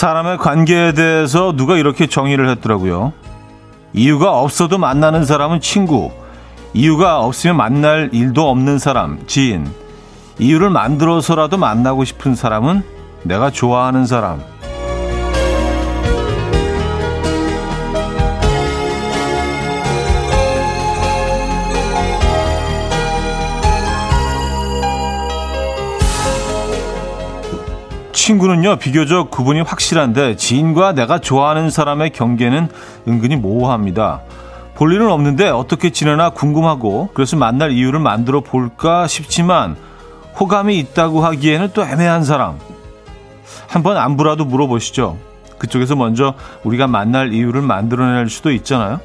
사람의 관계에 대해서 누가 이렇게 정의를 했더라고요. 이유가 없어도 만나는 사람은 친구, 이유가 없으면 만날 일도 없는 사람, 지인, 이유를 만들어서라도 만나고 싶은 사람은 내가 좋아하는 사람. 친구는요, 비교적 구분이 확실한데 지인과 내가 좋아하는 사람의 경계는 은근히 모호합니다. 볼 일은 없는데 어떻게 지내나 궁금하고 그래서 만날 이유를 만들어 볼까 싶지만 호감이 있다고 하기에는 또 애매한 사람. 한번 안부라도 물어보시죠. 그쪽에서 먼저 우리가 만날 이유를 만들어낼 수도 있잖아요.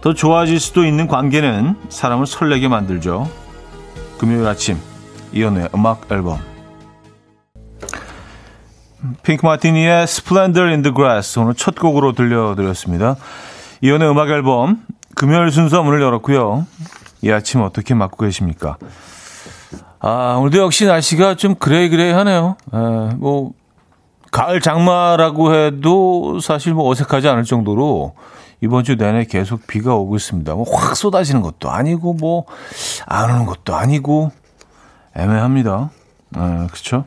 더 좋아질 수도 있는 관계는 사람을 설레게 만들죠. 금요일 아침 이현우의 음악 앨범 핑크 마티니의 Splendor in the Grass 오늘 첫 곡으로 들려드렸습니다. 이현우의 음악 앨범 금요일 순서 문을 열었고요. 이 아침 어떻게 맞고 계십니까? 아, 오늘도 역시 날씨가 좀 gray gray하네요. 에, 뭐 가을 장마라고 해도 사실 뭐 어색하지 않을 정도로 이번 주 내내 계속 비가 오고 있습니다. 뭐 확 쏟아지는 것도 아니고 뭐 안 오는 것도 아니고 애매합니다. 에, 그렇죠?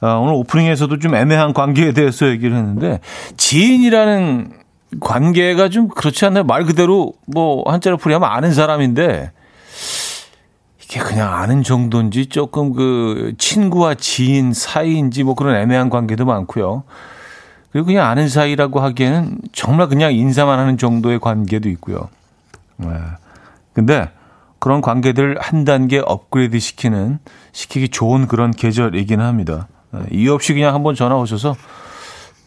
아, 오늘 오프닝에서도 좀 애매한 관계에 대해서 얘기를 했는데 지인이라는 관계가 좀 그렇지 않나요? 말 그대로 뭐 한자로 풀이하면 아는 사람인데 이게 그냥 아는 정도인지 조금 그 친구와 지인 사이인지 뭐 그런 애매한 관계도 많고요. 그리고 그냥 아는 사이라고 하기에는 정말 그냥 인사만 하는 정도의 관계도 있고요. 네. 근데 그런 관계들을 한 단계 업그레이드 시키는 시키기 좋은 그런 계절이기는 합니다. 네. 이유 없이 그냥 한번 전화 오셔서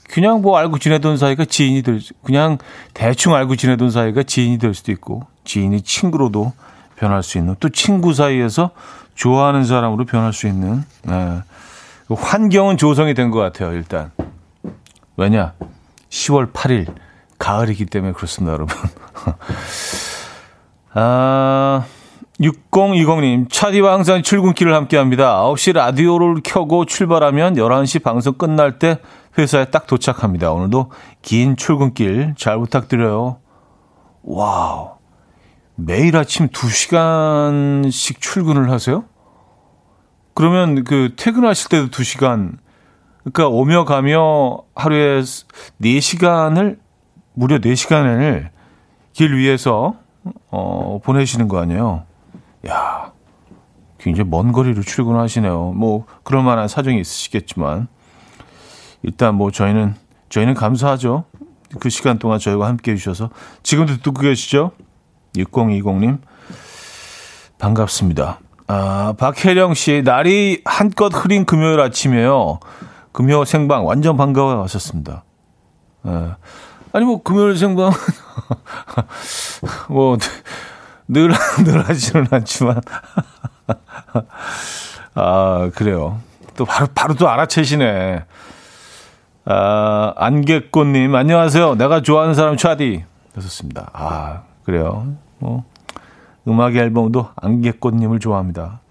그냥 뭐 알고 지내던 사이가 지인이 될, 그냥 대충 알고 지내던 사이가 지인이 될 수도 있고, 지인이 친구로도 변할 수 있는, 또 친구 사이에서 좋아하는 사람으로 변할 수 있는, 네. 환경은 조성이 된 것 같아요, 일단. 왜냐? 10월 8일, 가을이기 때문에 그렇습니다, 여러분. 아, 6020님, 차디와 항상 출근길을 함께 합니다. 9시 라디오를 켜고 출발하면 11시 방송 끝날 때 회사에 딱 도착합니다. 오늘도 긴 출근길 잘 부탁드려요. Wow. 매일 아침 2시간씩 출근을 하세요? 그러면 그 퇴근하실 때도 2시간, 그러니까 오며 가며 하루에 4시간을, 무려 4시간을 길 위에서, 어, 보내시는 거 아니에요? 야 굉장히 먼 거리로 출근하시네요. 뭐, 그럴 만한 사정이 있으시겠지만. 일단 뭐 저희는 저희는 감사하죠. 그 시간 동안 저희와 함께 해주셔서 지금도 듣고 계시죠? 6020님 반갑습니다. 아, 박혜령 씨 날이 한껏 흐린 금요일 아침이에요. 금요 생방 완전 반가워 하셨습니다. 아, 아니 뭐 금요일 생방 뭐 늘 늘 하지는 않지만 아 그래요. 또 바로 바로 또 알아채시네. 아, 안개꽃님, 안녕하세요. 내가 좋아하는 사람 차디. 하셨습니다. 아, 그래요. 뭐, 음악 앨범도 안개꽃님을 좋아합니다.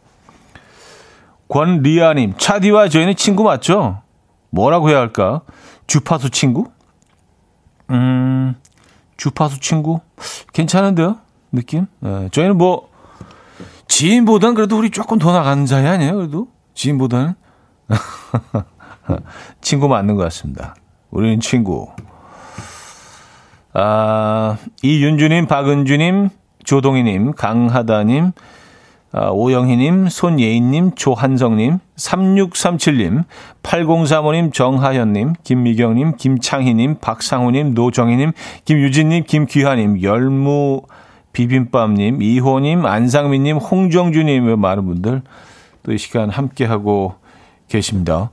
권리아님, 차디와 저희는 친구 맞죠? 뭐라고 해야 할까? 주파수 친구? 음, 주파수 친구? 괜찮은데요? 느낌? 네, 저희는 뭐, 지인보단 그래도 우리 조금 더 나가는 사이 아니에요? 그래도? 지인보다는? 친구 맞는 것 같습니다. 우리는 친구. 아, 이윤주님, 박은주님, 조동희님, 강하다님, 아, 오영희님, 손예인님, 조한성님, 3637님, 8035님, 정하현님, 김미경님, 김창희님, 박상우님, 노정희님, 김유진님, 김귀하님, 열무 비빔밥님, 이호님, 안상민님, 홍정주님, 많은 분들 또 이 시간 함께하고 계십니다.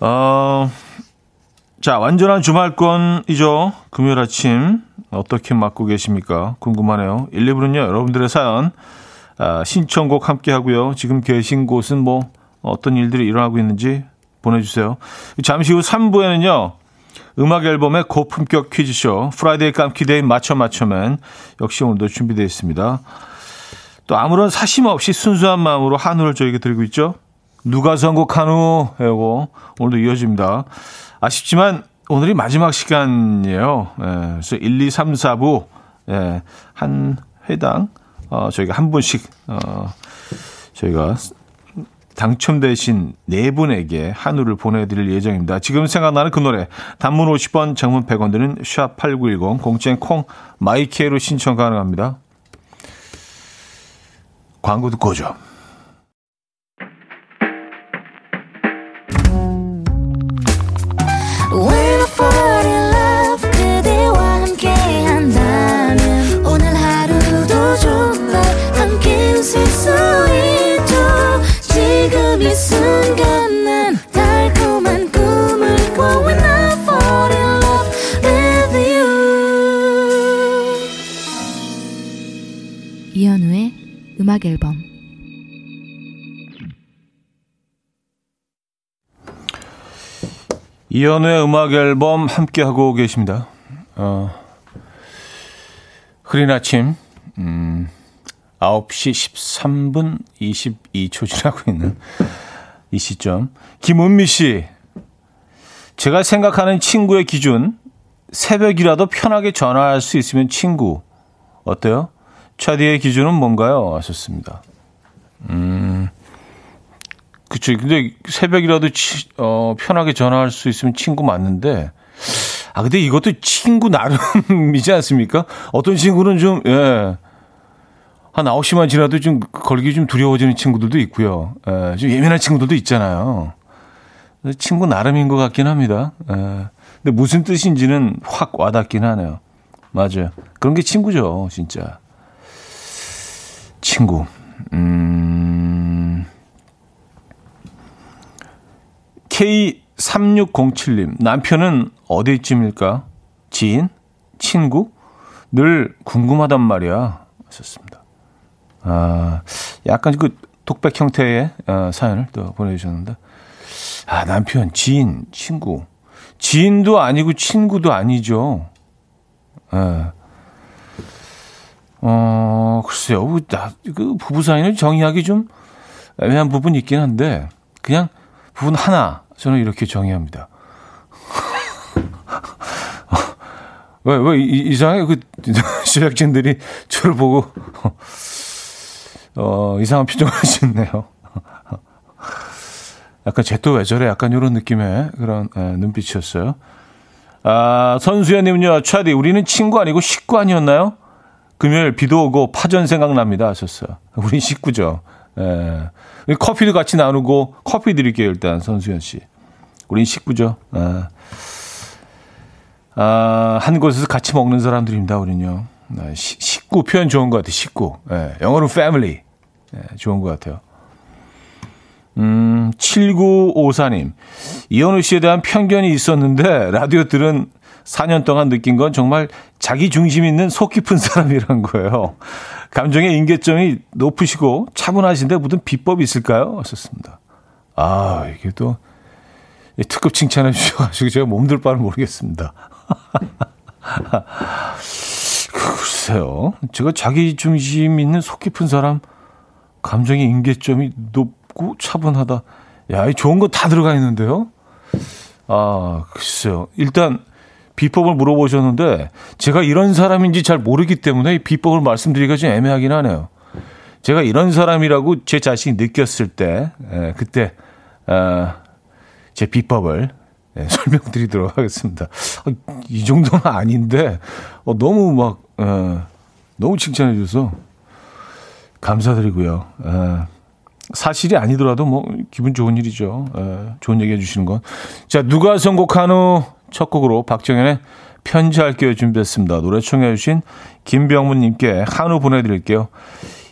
어, 자, 완전한 주말권이죠. 금요일 아침 어떻게 맞고 계십니까? 궁금하네요. 1, 2부는요, 여러분들의 사연, 아, 신청곡 함께 하고요. 지금 계신 곳은 뭐 어떤 일들이 일어나고 있는지 보내주세요. 잠시 후 3부에는요, 음악 앨범의 고품격 퀴즈쇼, Friday 깜키데이 맞춰 맞춰맨, 역시 오늘도 준비되어 있습니다. 또 아무런 사심 없이 순수한 마음으로 한우를 저에게 드리고 있죠. 누가 선곡한 후? 이거 오늘도 이어집니다. 아쉽지만 오늘이 마지막 시간이에요. 예, 그래서 1, 2, 3, 4부 예, 한 회당 어, 저희가 한 분씩 어, 저희가 당첨되신 네 분에게 한우를 보내드릴 예정입니다. 지금 생각나는 그 노래 단문 50원, 장문 100원 드는 샵8910 공짜인 콩 마이케로 신청 가능합니다. 광고 듣고 오죠. 음악 앨범 이연우의 음악 앨범 함께 하고 계십니다. 어, 흐린 아침 음, 9시 13분 22초 지나고 있는 이 시점. 김은미 씨. 제가 생각하는 친구의 기준 새벽이라도 편하게 전화할 수 있으면 친구. 어때요? 차디의 기준은 뭔가요? 하셨습니다. 음, 그쵸. 근데 새벽이라도 치, 어, 편하게 전화할 수 있으면 친구 맞는데, 아, 근데 이것도 친구 나름이지 않습니까? 어떤 친구는 좀, 예. 한 9시만 지나도 좀 걸기 좀 두려워지는 친구들도 있고요. 예, 좀 예민한 친구들도 있잖아요. 친구 나름인 것 같긴 합니다. 예. 근데 무슨 뜻인지는 확 와닿긴 하네요. 맞아요. 그런 게 친구죠, 진짜. 친구. 음. K3607님, 남편은 어디쯤일까? 지인? 친구? 늘 궁금하단 말이야. 하셨습니다. 아, 약간 그 독백 형태의 어, 사연을 또 보내주셨는데. 아, 남편, 지인, 친구. 지인도 아니고 친구도 아니죠. 예. 어, 글쎄요. 그, 나, 그 부부 사이는 정의하기 좀 애매한 부분이 있긴 한데, 그냥 부분 하나, 저는 이렇게 정의합니다. 왜, 왜, 이 상해? 그, 제작진들이 저를 보고, 어, 이상한 표정을 하셨네요. 약간 쟤 또 왜 저래? 약간 이런 느낌의 그런 에, 눈빛이었어요. 아, 선수연님은요, 차디, 우리는 친구 아니고 식구 아니었나요? 금요일 비도 오고 파전 생각납니다 하셨어요. 우리 식구죠. 예. 커피도 같이 나누고 커피 드릴게요 일단 선수현 씨. 우린 식구죠. 예. 아, 한 곳에서 같이 먹는 사람들입니다 우린요. 네, 시, 식구 표현 좋은 것 같아요. 식구. 예. 영어로 family. 예, 좋은 것 같아요. 음, 7954님. 이현우 씨에 대한 편견이 있었는데, 라디오 들은 4년 동안 느낀 건 정말 자기 중심 있는 속 깊은 사람이란 거예요. 감정의 인계점이 높으시고 차분하신데 무슨 비법이 있을까요? 하셨습니다. 아, 이게 또 특급 칭찬해 주셔가지고 제가 몸둘 바를 모르겠습니다. 글쎄요. 제가 자기 중심 있는 속 깊은 사람, 감정의 인계점이 높고 차분하다. 야, 이 좋은 거 다 들어가 있는데요? 아, 글쎄요. 일단, 비법을 물어보셨는데 제가 이런 사람인지 잘 모르기 때문에 비법을 말씀드리기가 좀 애매하긴 하네요. 제가 이런 사람이라고 제 자신이 느꼈을 때 에, 예, 그때 어, 제 비법을 예, 설명드리도록 하겠습니다. 어, 이 정도는 아닌데 어, 너무 막 어, 너무 칭찬해 주셔서 감사드리고요. 어, 사실이 아니더라도 뭐 기분 좋은 일이죠. 어, 좋은 얘기 해 주시는 건. 자 누가 선곡한 후 첫 곡으로 박정현의 편지할게요 준비했습니다. 노래 청해 주신 김병문 님께 한우 보내드릴게요.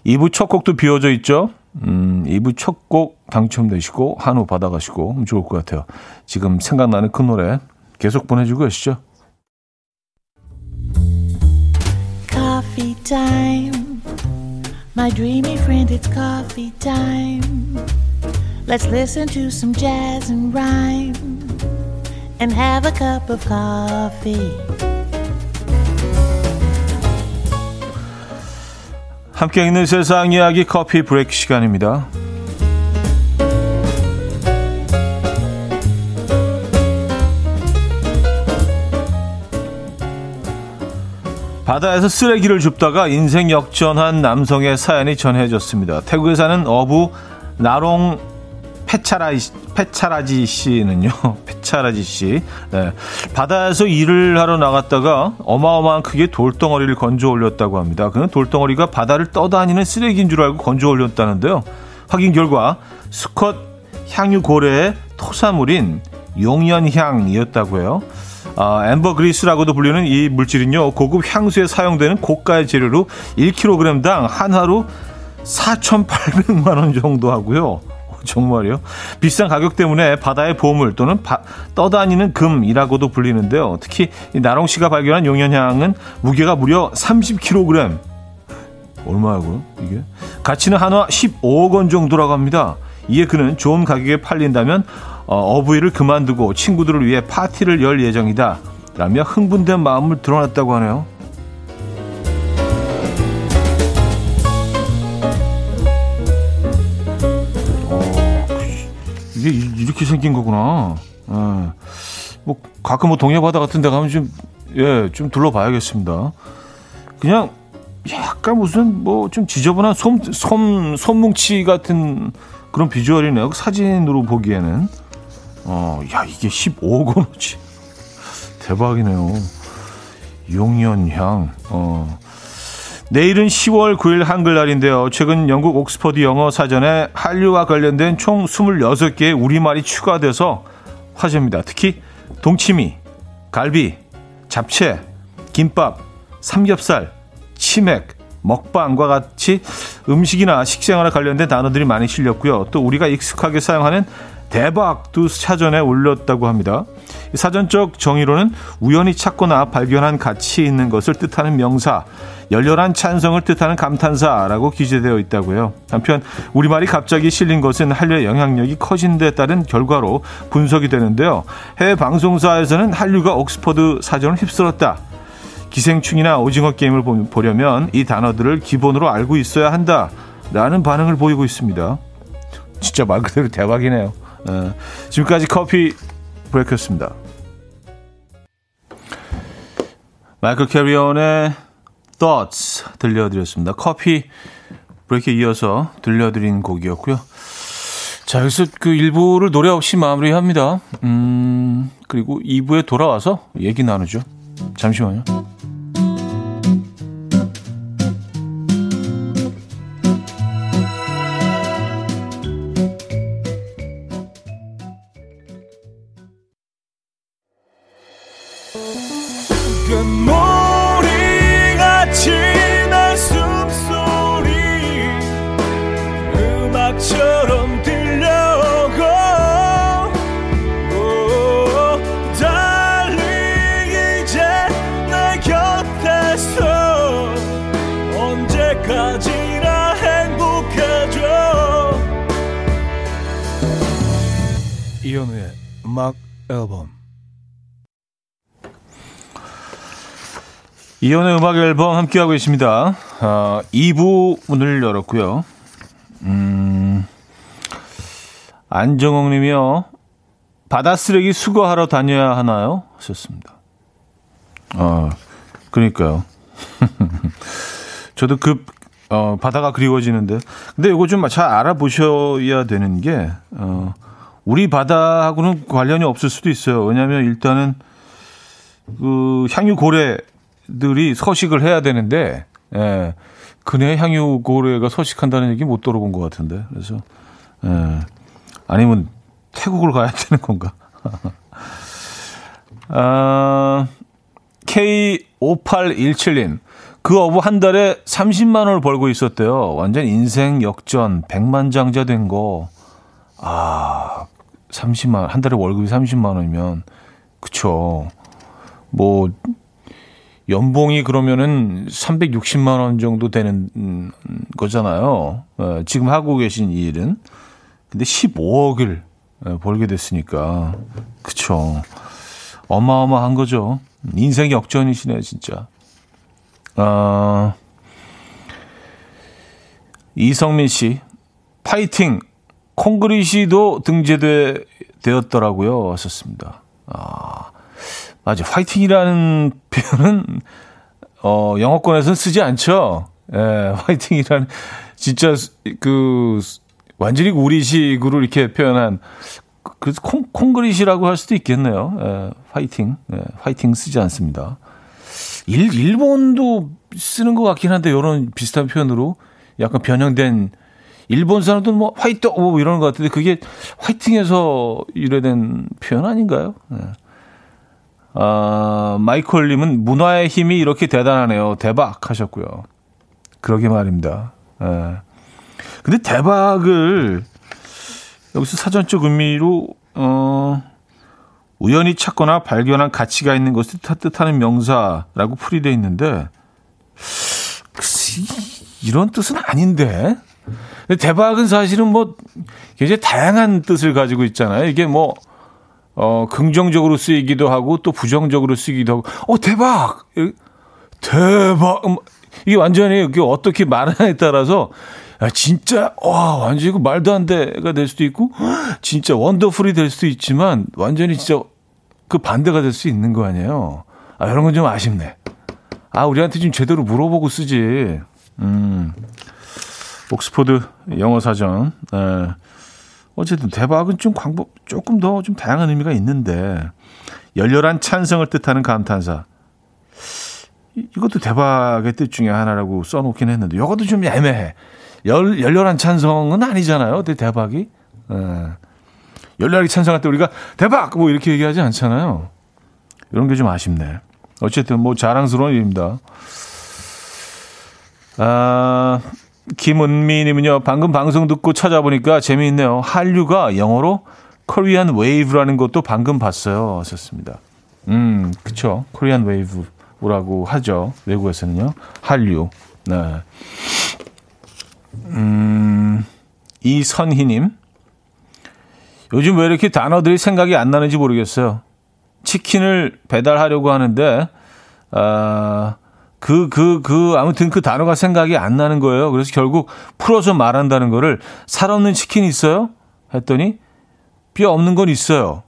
2부 첫 곡도 비워져 있죠. 음, 2부 첫 곡 당첨되시고 한우 받아가시고 좋을 것 같아요. 지금 생각나는 큰 노래 계속 보내주고 계시죠. Coffee. My dreamy friend, it's coffee time. Let's listen to some jazz and rhyme. and have a cup of coffee. 함께 있는 세상 이야기 커피 브레이크 시간입니다. 바다에서 쓰레기를 줍다가 인생 역전한 남성의 사연이 전해졌습니다. 태국에 사는 어부 나롱 페차라이, 페차라지 씨는요, 페차라지 씨, 네, 바다에서 일을 하러 나갔다가 어마어마한 크게 돌덩어리를 건져 올렸다고 합니다. 그는 돌덩어리가 바다를 떠다니는 쓰레기인 줄 알고 건져 올렸다는데요. 확인 결과 수컷 향유 고래의 토사물인 용연향이었다고 해요. 아, 엠버 그리스라고도 불리는 이 물질은요, 고급 향수에 사용되는 고가의 재료로 1kg당 한화로 4,800만 원 정도 하고요. 정말요? 비싼 가격 때문에 바다의 보물 또는 바, 떠다니는 금이라고도 불리는데요. 특히 나롱 씨가 발견한 용연향은 무게가 무려 30kg. 얼마야고요? 이게 가치는 한화 15억 원 정도라고 합니다. 이에 그는 좋은 가격에 팔린다면 어, 어부일을 그만두고 친구들을 위해 파티를 열 예정이다. 라며 흥분된 마음을 드러났다고 하네요. 이게 이렇게 생긴 거구나. 예. 뭐 가끔 뭐 동해바다 같은 데 가면 좀 예, 좀 둘러봐야겠습니다. 그냥 약간 무슨 뭐 좀 지저분한 솜, 솜, 솜뭉치 같은 그런 비주얼이네요. 사진으로 보기에는. 어, 야, 이게 15억 원어치. 대박이네요. 용연향. 어. 내일은 10월 9일 한글날인데요. 최근 영국 옥스퍼드 영어 사전에 한류와 관련된 총 26개의 우리말이 추가돼서 화제입니다. 특히 동치미, 갈비, 잡채, 김밥, 삼겹살, 치맥, 먹방과 같이 음식이나 식생활에 관련된 단어들이 많이 실렸고요. 또 우리가 익숙하게 사용하는 대박도 사전에 올렸다고 합니다. 사전적 정의로는 우연히 찾거나 발견한 가치 있는 것을 뜻하는 명사, 열렬한 찬성을 뜻하는 감탄사라고 기재되어 있다고요. 한편 우리말이 갑자기 실린 것은 한류의 영향력이 커진 데 따른 결과로 분석이 되는데요. 해외 방송사에서는 한류가 옥스퍼드 사전을 휩쓸었다. 기생충이나 오징어 게임을 보려면 이 단어들을 기본으로 알고 있어야 한다. 라는 반응을 보이고 있습니다. 진짜 말 그대로 대박이네요. 어, 지금까지 커피 브레이크였습니다. 마이클 캐리온의 Thoughts 들려드렸습니다. 커피 브레이크에 이어서 들려드린 곡이었고요. 자, 여기서 그 1부를 노래 없이 마무리합니다. 음, 그리고 2부에 돌아와서 얘기 나누죠. 잠시만요. 이현우의 음악 앨범 함께하고 있습니다. 어, 2부 문을 열었고요. 음, 안정옥 님이요. 바다 쓰레기 수거하러 다녀야 하나요? 하셨습니다. 어, 그러니까요. 저도 그, 어, 바다가 그리워지는데. 근데 이거 좀 잘 알아보셔야 되는 게, 어, 우리 바다하고는 관련이 없을 수도 있어요. 왜냐하면 일단은 그 향유 고래 들이 서식을 해야 되는데 예, 근해 향유 고래가 서식한다는 얘기 못 들어본 것 같은데 그래서 예, 아니면 태국을 가야 되는 건가? 아, K5817님. 그 어부 한 달에 30만 원을 벌고 있었대요. 완전 인생 역전, 백만장자 된 거. 아, 30만, 한 달에 월급이 30만 원이면, 그쵸. 뭐, 연봉이 그러면은 360만 원 정도 되는 거잖아요. 어, 지금 하고 계신 이 일은. 근데 15억을 어, 벌게 됐으니까. 그쵸. 어마어마한 거죠. 인생 역전이시네, 진짜. 어, 이성민 씨, 파이팅! 콩그리시도 등재되, 되었더라고요. 왔었습니다. 아, 맞아. 화이팅이라는 표현은, 어, 영어권에서는 쓰지 않죠. 예, 화이팅이라는 진짜 그 완전히 우리식으로 이렇게 표현한 그래서 콩, 콩그리시라고 할 수도 있겠네요. 예, 화이팅. 예, 화이팅 쓰지 않습니다. 일, 일본도 쓰는 것 같긴 한데, 이런 비슷한 표현으로 약간 변형된 일본 사람들은 뭐 화이트 뭐 이러는 것 같은데 그게 화이팅에서 유래된 표현 아닌가요? 네. 아, 마이콜님은 문화의 힘이 이렇게 대단하네요. 대박 하셨고요. 그러게 말입니다. 네. 근데 대박을 여기서 사전적 의미로 어 우연히 찾거나 발견한 가치가 있는 것을 뜻하는 명사라고 풀이되어 있는데 이런 뜻은 아닌데 대박은 사실은 뭐 굉장히 다양한 뜻을 가지고 있잖아요. 이게 뭐 어, 긍정적으로 쓰이기도 하고 또 부정적으로 쓰기도 하고, 어, 대박! 대박! 음, 이게 완전히 이게 어떻게 말하냐에 따라서, 야, 진짜, 와, 완전히 그 말도 안 돼가 될 수도 있고, 진짜 원더풀이 될 수도 있지만, 완전히 진짜 그 반대가 될 수 있는 거 아니에요? 아, 이런 건 좀 아쉽네. 아, 우리한테 좀 제대로 물어보고 쓰지. 음. 옥스포드 영어 사전. 네. 어쨌든 대박은 좀 광범 조금 더 좀 다양한 의미가 있는데 열렬한 찬성을 뜻하는 감탄사. 이것도 대박의 뜻 중에 하나라고 써놓긴 했는데 이것도 좀 애매해. 열, 열렬한 찬성은 아니잖아요. 대박이. 네. 열렬하게 찬성할 때 우리가 대박! 뭐 이렇게 얘기하지 않잖아요. 이런 게 좀 아쉽네. 어쨌든 뭐 자랑스러운 일입니다. 아, 김은미님은요, 방금 방송 듣고 찾아보니까 재미있네요. 한류가 영어로 Korean Wave라는 것도 방금 봤어요. 하셨습니다. 음, 그쵸. Korean Wave라고 하죠. 외국에서는요. 한류. 네. 음, 이선희님. 요즘 왜 이렇게 단어들이 생각이 안 나는지 모르겠어요. 치킨을 배달하려고 하는데, 아, 그, 그, 그, 아무튼 그 단어가 생각이 안 나는 거예요. 그래서 결국 풀어서 말한다는 거를 살 없는 치킨 있어요? 했더니 뼈 없는 건 있어요.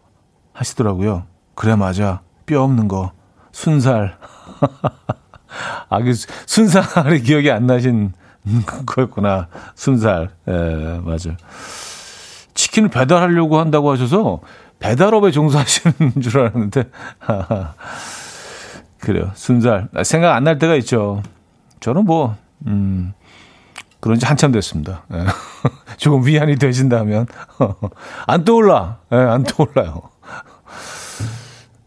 하시더라고요. 그래, 맞아. 뼈 없는 거. 순살. 아, 그 순살이 기억이 안 나신 거였구나. 순살. 예, 맞아. 치킨을 배달하려고 한다고 하셔서 배달업에 종사하시는 줄 알았는데. 그래요. 순살. 생각 안 날 때가 있죠. 저는 뭐, 음, 그런 지 한참 됐습니다. 예. 조금 위안이 되신다면. 안 떠올라. 예, 안 떠올라요.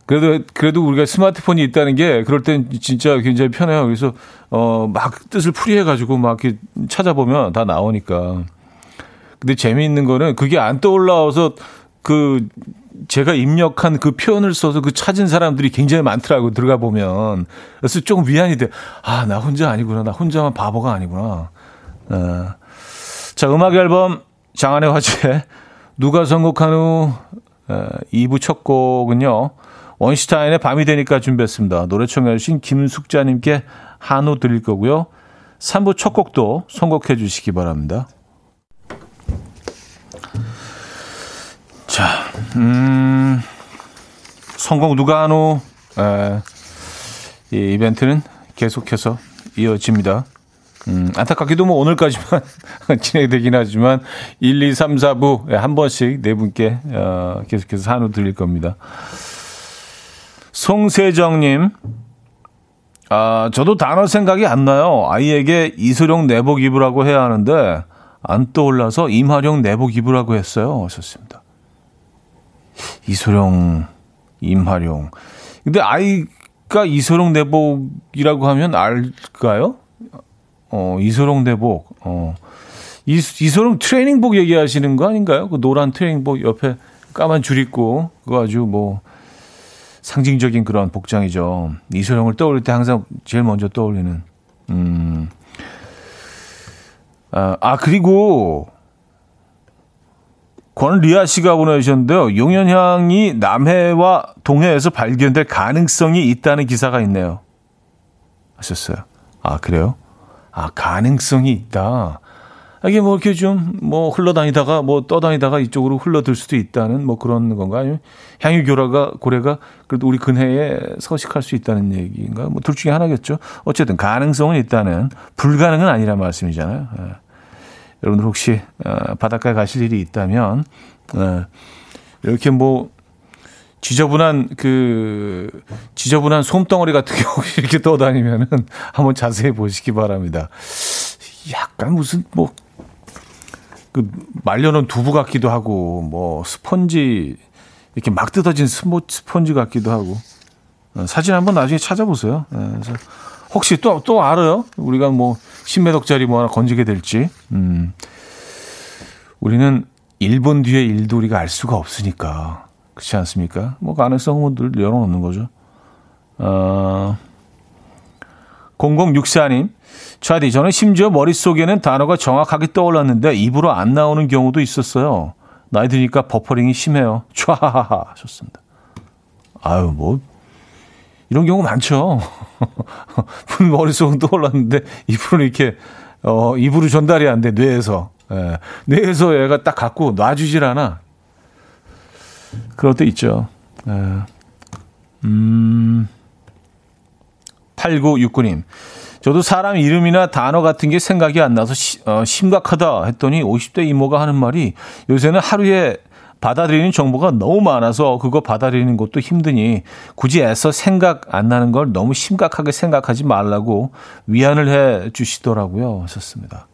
그래도, 그래도 우리가 스마트폰이 있다는 게 그럴 땐 진짜 굉장히 편해요. 그래서, 어, 막 뜻을 풀이해가지고 막 이렇게 찾아보면 다 나오니까. 근데 재미있는 거는 그게 안 떠올라와서 그 제가 입력한 그 표현을 써서 그 찾은 사람들이 굉장히 많더라고 들어가 보면 그래서 조금 위안이 돼. 아, 나 혼자 아니구나. 나 혼자만 바보가 아니구나. 어. 자, 음악 앨범 장안의 화제 누가 선곡한 후 어, 2부 첫 곡은요. 원시타인의 밤이 되니까 준비했습니다. 노래 청해 주신 김숙자님께 한우 드릴 거고요. 3부 첫 곡도 선곡해 주시기 바랍니다. 자, 음, 성공 누가 에, 이 이벤트는 계속해서 이어집니다. 음, 안타깝게도 뭐 오늘까지만 진행되긴 하지만 1, 2, 3, 4부 한 번씩 네 분께 어, 계속해서 한우 드릴 겁니다. 송세정님, 아, 저도 단어 생각이 안 나요. 아이에게 이소룡 내복 입으라고 해야 하는데 안 떠올라서 임하룡 내복 입으라고 했어요. 하셨습니다. 이소룡, 임하룡. 근데 아이가 이소룡 내복이라고 하면 알까요? 어, 이소룡 내복. 어. 이, 이소룡 트레이닝복 얘기하시는 거 아닌가요? 그 노란 트레이닝복 옆에 까만 줄 있고, 그거 아주 뭐, 상징적인 그런 복장이죠. 이소룡을 떠올릴 때 항상 제일 먼저 떠올리는, 음. 아, 아 그리고, 권리아 씨가 보내주셨는데요. 용현향이 남해와 동해에서 발견될 가능성이 있다는 기사가 있네요. 하셨어요. 아, 그래요? 아, 가능성이 있다. 이게 뭐 이렇게 좀 뭐 흘러다니다가 뭐 떠다니다가 이쪽으로 흘러들 수도 있다는 뭐 그런 건가 아니면 향유 교라가 고래가 그래도 우리 근해에 서식할 수 있다는 얘기인가 뭐 둘 중에 하나겠죠. 어쨌든 가능성은 있다는 불가능은 아니란 말씀이잖아요. 예. 여러분들 혹시 어, 바닷가에 가실 일이 있다면 어, 이렇게 뭐 지저분한 그 지저분한 솜덩어리 같은 경우 이렇게 떠다니면은 한번 자세히 보시기 바랍니다. 약간 무슨 뭐 그 말려놓은 두부 같기도 하고 뭐 스펀지 이렇게 막 뜯어진 스모, 스펀지 같기도 하고 어, 사진 한번 나중에 찾아보세요. 네, 그래서 혹시 또 또 알아요? 우리가 뭐 10매덕짜리 뭐 하나 건지게 될지. 음. 우리는 1분 뒤에 일도 우리가 알 수가 없으니까. 그렇지 않습니까? 뭐 가능성은 늘 열어놓는 거죠. 어, 0064님, 차디, 저는 심지어 머릿속에는 단어가 정확하게 떠올랐는데 입으로 안 나오는 경우도 있었어요. 나이 드니까 버퍼링이 심해요. 촤하하하 하셨습니다. 아유, 뭐, 이런 경우 많죠. 머릿속은 떠올랐는데 입으로 이렇게, 어, 입으로 전달이 안 돼, 뇌에서. 예, 뇌에서 얘가 딱 갖고 놔주질 않아. 그럴 때 있죠. 예. 음, 8969님. 저도 사람 이름이나 단어 같은 게 생각이 안 나서 시, 어, 심각하다 했더니 50대 이모가 하는 말이 요새는 하루에 받아들이는 정보가 너무 많아서 그거 받아들이는 것도 힘드니 굳이 애써 생각 안 나는 걸 너무 심각하게 생각하지 말라고 위안을 해 주시더라고요. 하셨습니다.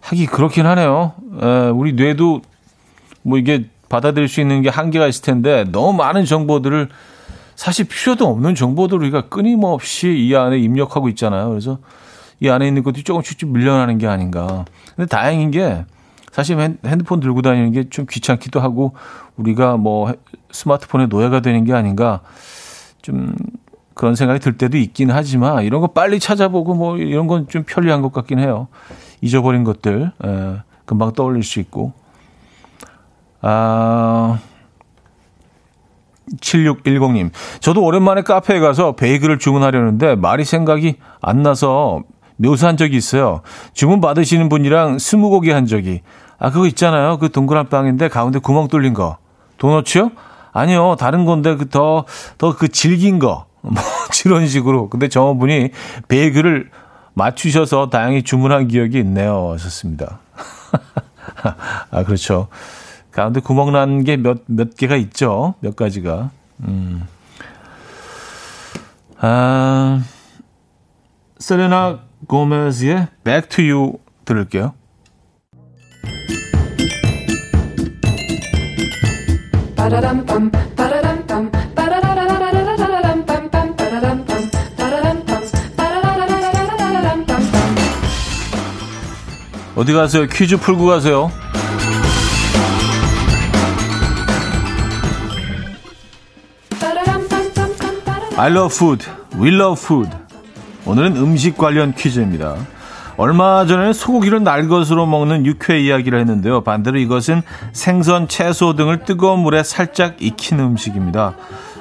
하기 그렇긴 하네요. 에, 우리 뇌도 뭐 이게 받아들일 수 있는 게 한계가 있을 텐데 너무 많은 정보들을 사실 필요도 없는 정보들을 우리가 끊임없이 이 안에 입력하고 있잖아요. 그래서 이 안에 있는 것들이 조금씩 좀 밀려나는 게 아닌가. 근데 다행인 게 사실 핸드폰 들고 다니는 게 좀 귀찮기도 하고 우리가 뭐 스마트폰의 노예가 되는 게 아닌가 좀 그런 생각이 들 때도 있긴 하지만 이런 거 빨리 찾아보고 뭐 이런 건 좀 편리한 것 같긴 해요. 잊어버린 것들 에, 금방 떠올릴 수 있고. 아 7610님. 저도 오랜만에 카페에 가서 베이글을 주문하려는데 말이 생각이 안 나서 묘사한 적이 있어요. 주문 받으시는 분이랑 스무고개 한 적이. 아, 그거 있잖아요. 그 동그란 빵인데 가운데 구멍 뚫린 거. 도너츠요? 아니요. 다른 건데 그 더, 더 그 질긴 거. 뭐, 이런 식으로. 근데 저분이 베이글을 맞추셔서 다행히 주문한 기억이 있네요. 하셨습니다. 아, 그렇죠. 가운데 구멍 난 게 몇, 몇 개가 있죠. 몇 가지가. 음. 아, 세레나 고메즈의 Back to You 들을게요. 어디 가세요? 퀴즈 풀고 가세요. I love food. We love food. 오늘은 음식 관련 퀴즈입니다. 얼마 전에 소고기를 날것으로 먹는 육회 이야기를 했는데요. 반대로 이것은 생선, 채소 등을 뜨거운 물에 살짝 익힌 음식입니다.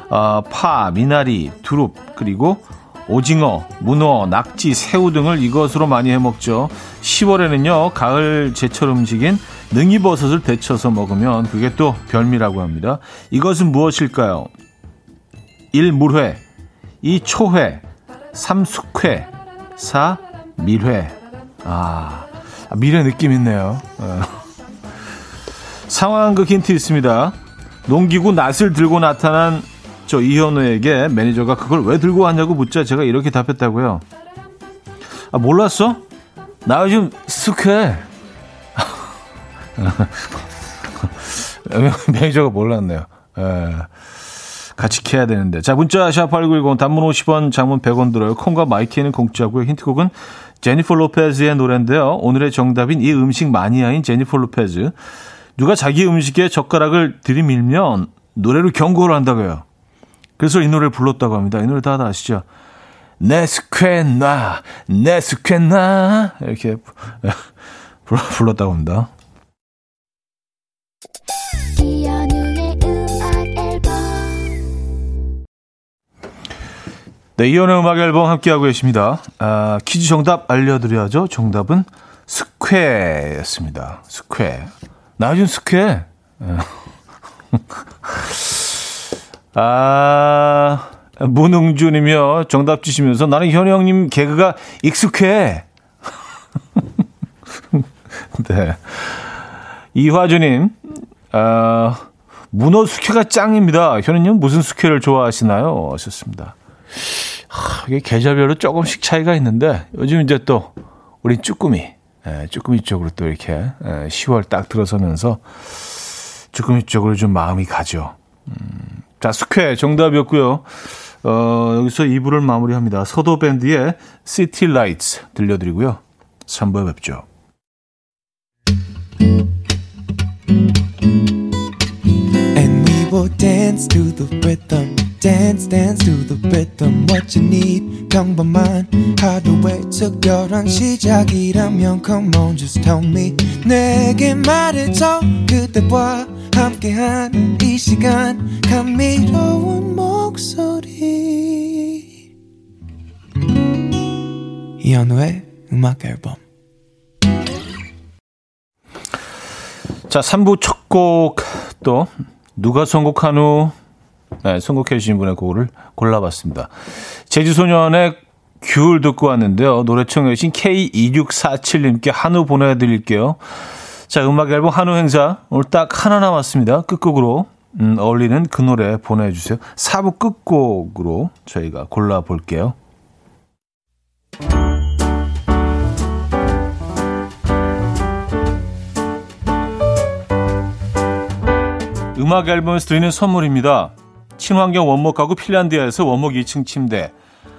어, 파, 미나리, 두릅, 그리고 오징어, 문어, 낙지, 새우 등을 이것으로 많이 해 먹죠. 10월에는요, 가을 제철 음식인 능이버섯을 데쳐서 먹으면 그게 또 별미라고 합니다. 이것은 무엇일까요? 1. 물회 2. 초회 3. 숙회 4. 밀회 아, 밀회 느낌 있네요. 어. 상황극 힌트 있습니다. 농기구 낫을 들고 나타난 저 이현우에게 매니저가 그걸 왜 들고 왔냐고 묻자 제가 이렇게 답했다고요. 아, 몰랐어? 나 요즘 숙회. 매니저가 몰랐네요. 에. 예. 같이 캐야 되는데. 자, 문자 샵8910 단문 50원, 장문 100원 들어요. 콩과 마이K는 공짜고요. 힌트곡은 제니퍼 로페즈의 노래인데요. 오늘의 정답인 이 음식 마니아인 제니퍼 로페즈. 누가 자기 음식에 젓가락을 들이밀면 노래로 경고를 한다고요. 그래서 이 노래를 불렀다고 합니다. 이 노래 다들 아시죠? 네스퀘나, 네스퀘나 이렇게 불렀다고 합니다. 네, 이연의 음악 앨범 함께하고 계십니다. 아, 퀴즈 정답 알려드려야죠. 정답은 스퀘였습니다. 스퀘. 나 요즘 스퀘. 아, 문흥준이며 정답 주시면서 나는 현우 형님 개그가 익숙해. 네. 이화주님, 아, 문어 숙회가 짱입니다. 현우님 무슨 숙회를 좋아하시나요? 하셨습니다. 하, 이게 계절별로 조금씩 차이가 있는데 요즘 이제 또 우리 쭈꾸미, 예, 쭈꾸미 쪽으로 또 이렇게 예, 10월 딱 들어서면서 쭈꾸미 쪽으로 좀 마음이 가죠. 음, 자, 숙회 정답이었고요. 어, 여기서 2부를 마무리합니다. 서도 밴드의 City Lights 들려드리고요. 3부에 뵙죠. Will dance to the rhythm. Dance dance to the rhythm what you need. 평범한 하루의 특별한 시작이라면 come on just tell me. 내게 말해줘 그대와 함께한 이 시간. 감미로운 목소리. 이현우의 음악 앨범. 자 3부 첫 곡 또 누가 선곡한 후 네, 선곡해 주신 분의 곡을 골라봤습니다. 제주소년의 귤 듣고 왔는데요. 노래 청해 주신 K2647님께 한우 보내드릴게요. 자, 음악 앨범 한우 행사 오늘 딱 하나 남았습니다. 끝곡으로 음, 어울리는 그 노래 보내주세요. 4부 끝곡으로 저희가 골라볼게요. 음악 앨범에서 드리는 선물입니다. 친환경 원목 가구 핀란드에서 원목 2층 침대.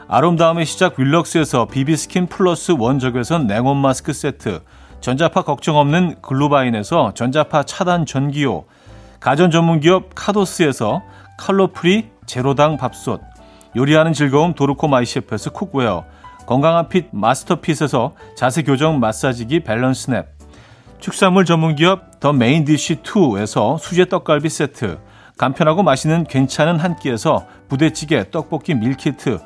아름다움의 시작 윌럭스에서 비비스킨 플러스 원적외선 냉온 마스크 세트. 전자파 걱정 없는 글루바인에서 전자파 차단 전기요. 가전 전문기업 카도스에서 칼로프리 제로당 밥솥. 요리하는 즐거움 도르코 마이셰프에서 cookware. 건강한 fit 마스터핏에서 자세 교정 마사지기 밸런스냅. 축산물 전문기업 더 메인디쉬2에서 수제 떡갈비 세트 간편하고 맛있는 괜찮은 한 끼에서 부대찌개, 떡볶이 meal kit,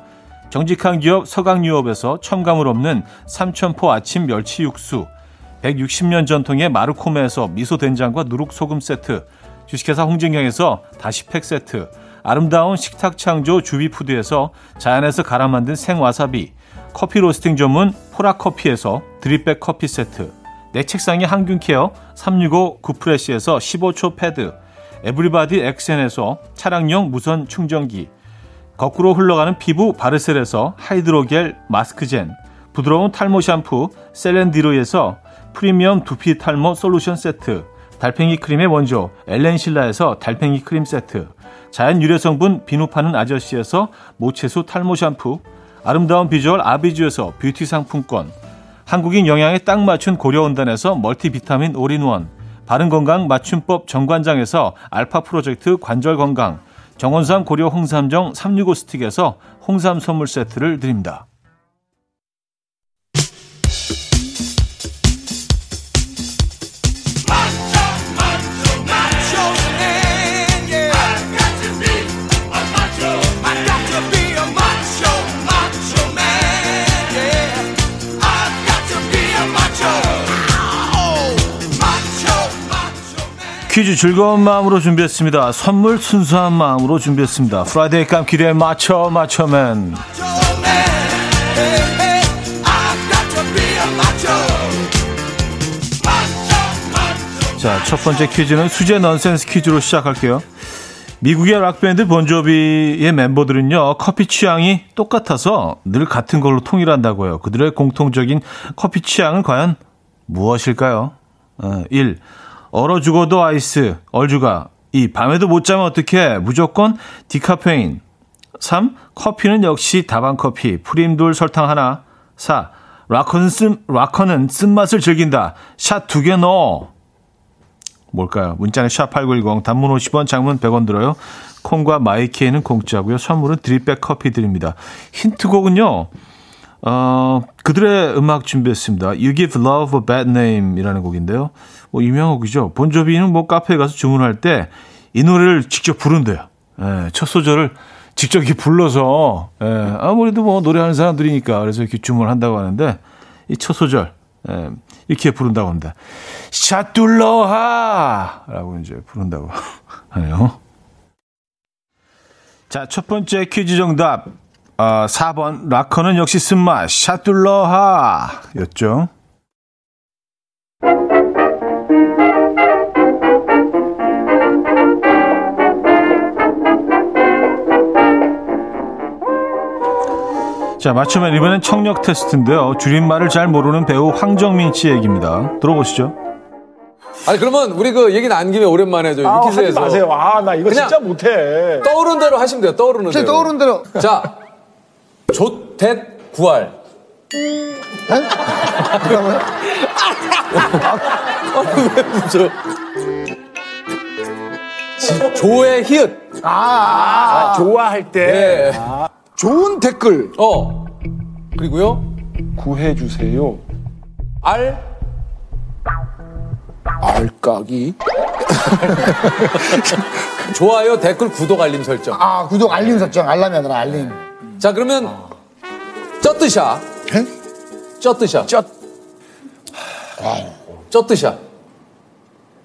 정직한 기업 서강유업에서 첨가물 없는 삼천포 아침 멸치 육수, 160년 전통의 마르코메에서 미소 된장과 누룩 소금 세트, 주식회사 홍진경에서 다시팩 세트, 아름다운 식탁 창조 주비푸드에서 자연에서 갈아 만든 생와사비, 커피 로스팅 전문 포라커피에서 드립백 커피 세트, 내 책상의 항균 케어 365 구프레시에서 15초 패드, 에브리바디 엑센에서 차량용 무선 충전기, 거꾸로 흘러가는 피부 바르셀에서 하이드로겔 마스크젠, 부드러운 탈모 샴푸 셀렌디로에서 프리미엄 두피 탈모 솔루션 세트, 달팽이 크림의 원조 엘렌실라에서 달팽이 크림 세트, 자연 유래 성분 비누 파는 아저씨에서 모체수 탈모 샴푸, 아름다운 비주얼 아비주에서 뷰티 상품권, 한국인 영양에 딱 맞춘 고려은단에서 멀티비타민 올인원, 바른건강 맞춤법 정관장에서 알파 프로젝트 관절건강, 정원삼 고려 홍삼정 365 스틱에서 홍삼 선물 세트를 드립니다. 퀴즈 즐거운 마음으로 준비했습니다. 선물 순수한 마음으로 준비했습니다. Friday 깜퀴 day 맞춰 맞춰맨. 자, 첫 번째 퀴즈는 수제 넌센스 퀴즈로 시작할게요. 미국의 락밴드 본조비의 멤버들은요, 커피 취향이 똑같아서 늘 같은 걸로 통일한다고요. 그들의 공통적인 커피 취향은 과연 무엇일까요? 어, 1. 얼어 죽어도 아이스, 얼죽아. 2. 밤에도 못 자면 어떡해? 무조건 디카페인. 3. 커피는 역시 다방커피. 프림 둘 설탕 하나. 4. 락커는, 쓴, 락커는 쓴맛을 즐긴다. 샷 두 개 넣어. 뭘까요? 문자는 샵8910 단문 50원 장문 100원 들어요. 콩과 마이케이는 공짜고요. 선물은 드립백 커피 드립니다. 힌트곡은요. 어, 그들의 음악 준비했습니다. You Give Love a Bad Name 이라는 곡인데요. 뭐 유명한 곡이죠. 본조비는 뭐 카페에 가서 주문할 때 이 노래를 직접 부른대요. 예, 첫 소절을 직접 이렇게 불러서 예, 아무래도 뭐 노래하는 사람들이니까 그래서 이렇게 주문을 한다고 하는데 이 첫 소절 예, 이렇게 부른다고 합니다. 샤툴러하! 라고 이제 부른다고 하네요. 자, 첫 번째 퀴즈 정답. 어, 4번. 라커는 역시 쓴맛. 샤툴러하! 였죠. 자, 맞추면 이번엔 청력 테스트인데요. 줄임말을 잘 모르는 배우 황정민 씨 얘기입니다. 들어보시죠. 아니 그러면 우리 그 얘기 나온 김에 오랜만에 저 아, 하지 위키즈에서 마세요. 아, 나 이거 진짜 못해. 떠오른 대로 하시면 돼요. 떠오르는 제 대로. 떠오른 대로. 자, 조댓 구할. 뭐라고요? 왜 웃어? 지- 조의 히읗. 아, 좋아할 때. 예. 좋은 댓글. 어. 그리고요. 구해주세요. 알. 알까기. 좋아요, 댓글, 구독, 알림 설정. 아, 구독 알림 설정. 알람이 아니라 알림. 자, 그러면 쩌뜨샤. 에? 쩌뜨샤. 쩌- 쩌뜨샤.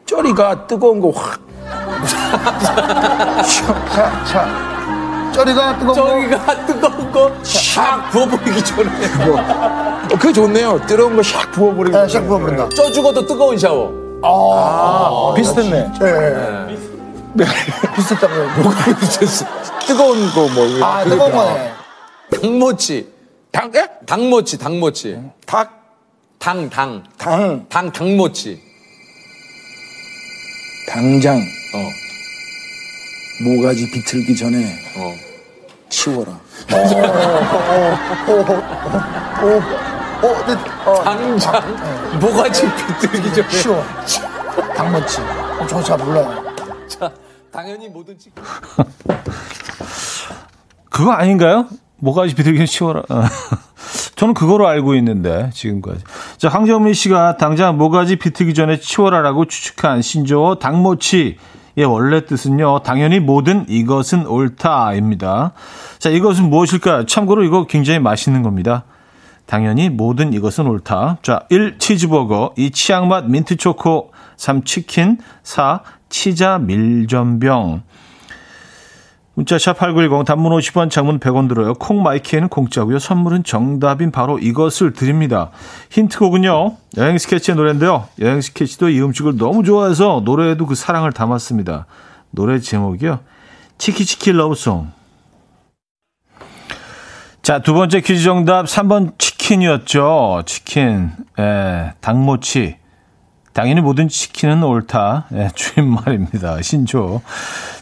쩌리가 뜨거운 거 확. 자, 자. 쩌리가 뜨거운 거. 저기가 뜨거운 거샥 부어버리기 전에. 어, 그게 좋네요. 뜨거운 거 샥 부어버리고. 네, 샥 부어버린다. 쪄 죽어도 뜨거운 샤워. 비슷했네. 예, 예. 비슷했다고요. 뭐가 됐어. 뜨거운 거 뭐. 아, 뜨거운 거네. 당모치. 당, 예? 당모치, 당모치. 닭, 당, 당. 당, 당, 당모치. 당장. 어, 모가지 비틀기 전에 어. 치워라. 어, 근데, 어, 당장 모가지 비틀기 전에. 쉬워. 당모치. 어, 저거 잘 몰라요. 자, 당연히 뭐든 찍. 그거 아닌가요? 뭐가지 비둘기는 치워라. 어. 저는 그거로 알고 있는데 지금까지. 자, 황정민 씨가 당장 뭐가지 비틀기 전에 치워라라고 추측한 신조어 당모치의 원래 뜻은요. 당연히 모든 이것은 옳다입니다. 자, 이것은 무엇일까요? 참고로 이거 굉장히 맛있는 겁니다. 당연히 모든 이것은 옳다. 자, 1. 치즈버거, 2. 치약맛 민트초코, 3. 치킨, 4. 치자 밀전병. 문자 샵8910 단문 50원 장문 100원 들어요. 콩 마이케이는 공짜고요. 선물은 정답인 바로 이것을 드립니다. 힌트곡은요. 여행 스케치의 노래인데요. 여행 스케치도 이 음식을 너무 좋아해서 노래에도 그 사랑을 담았습니다. 노래 제목이요. 치키치키 love song. 자, 두 번째 퀴즈 정답 3번 치킨이었죠. 치킨. 예, 닭모치. 당연히 모든 치킨은 옳다. 예, 주인말입니다. 신조.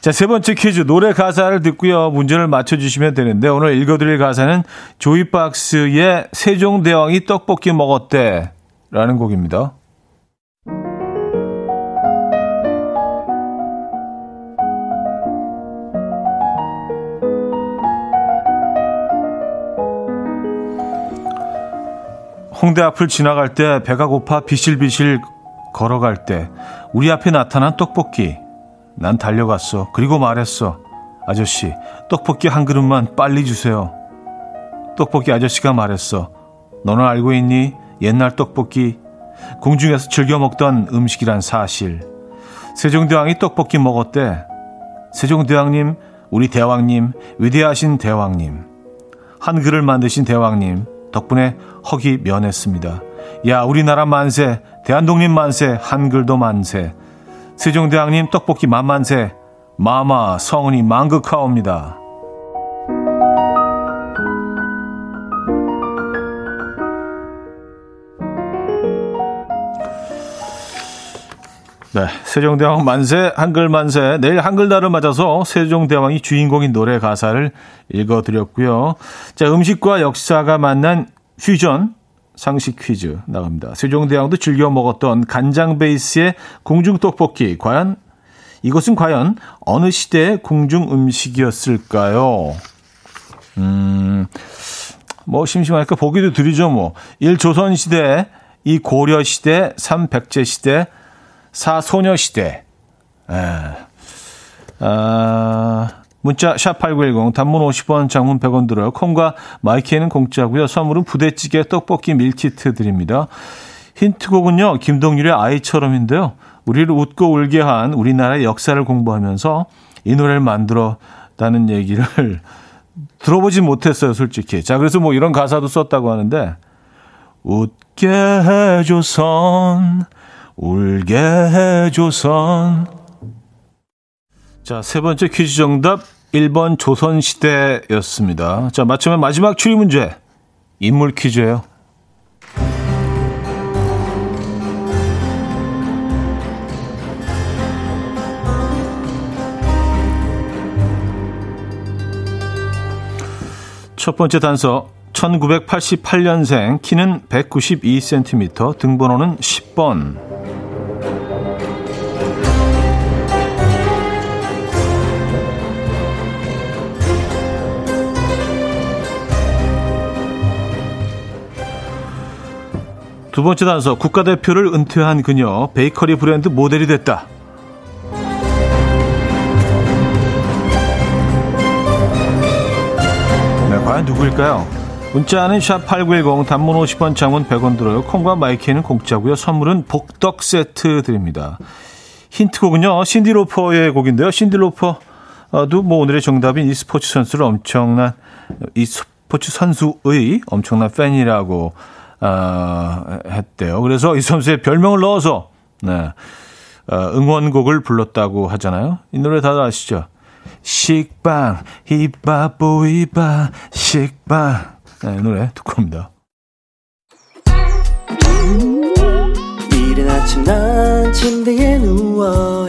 자, 세 번째 퀴즈. 노래 가사를 듣고요. 문제를 맞춰주시면 되는데, 오늘 읽어드릴 가사는 조이박스의 세종대왕이 떡볶이 먹었대. 라는 곡입니다. 홍대 앞을 지나갈 때 배가 고파 비실비실 걸어갈 때 우리 앞에 나타난 떡볶이. 난 달려갔어. 그리고 말했어. 아저씨 떡볶이 한 그릇만 빨리 주세요. 떡볶이 아저씨가 말했어. 너는 알고 있니? 옛날 떡볶이. 궁중에서 즐겨 먹던 음식이란 사실. 세종대왕이 떡볶이 먹었대. 세종대왕님 우리 대왕님 위대하신 대왕님. 한글을 만드신 대왕님 덕분에 헉이 면했습니다. 야 우리나라 만세 대한독립 만세 한글도 만세 세종대왕님 떡볶이 만만세 마마 성은이 망극하옵니다. 네, 세종대왕 만세, 한글 만세. 내일 한글날을 맞아서 세종대왕이 주인공인 노래 가사를 읽어드렸고요. 자, 음식과 역사가 만난 퓨전 상식 퀴즈 나갑니다. 세종대왕도 즐겨 먹었던 간장 베이스의 궁중 떡볶이. 과연 이것은 과연 어느 시대의 궁중 음식이었을까요? 음, 뭐 심심하니까 보기도 드리죠. 뭐 1조선 시대, 2 고려 시대, 3 백제 시대, 4 소녀 시대. 에. 아, 문자 샵8910 단문 50원 장문 100원 들어요. 콩과 마이키에는 공짜고요. 선물은 부대찌개 떡볶이 밀키트 드립니다. 힌트곡은요, 김동률의 아이처럼인데요. 우리를 웃고 울게 한 우리나라의 역사를 공부하면서 이 노래를 만들었다는 얘기를 들어보진 못했어요, 솔직히. 자, 그래서 뭐 이런 가사도 썼다고 하는데, 웃게 해줘선, 울게 해줘선. 자, 세 번째 퀴즈 정답 1번 조선시대였습니다. 자, 맞추면 마지막 추리 문제. 인물 퀴즈예요. 첫 번째 단서 1988년생 키는 192cm 등번호는 10번 두 번째 단서 국가대표를 은퇴한 그녀 베이커리 브랜드 모델이 됐다. 네, 과연 누구일까요? 문자는 샵8910 단문 50원 장문 100원 들어요. 콩과 마이케이는 공짜고요. 선물은 복덕 세트 드립니다. 힌트곡은요. 신디로퍼의 곡인데요. 신디로퍼도 뭐 오늘의 정답인 이 스포츠 선수를 엄청난 이 스포츠 선수의 엄청난 팬이라고 어, 했대요. 그래서 이 선수의 별명을 넣어서 네, 어, 응원곡을 불렀다고 하잖아요. 이 노래 다들 아시죠? 식빵 히바보이바 식빵 네, 이 노래 듣고 옵니다. 이른 아침 난 침대에 누워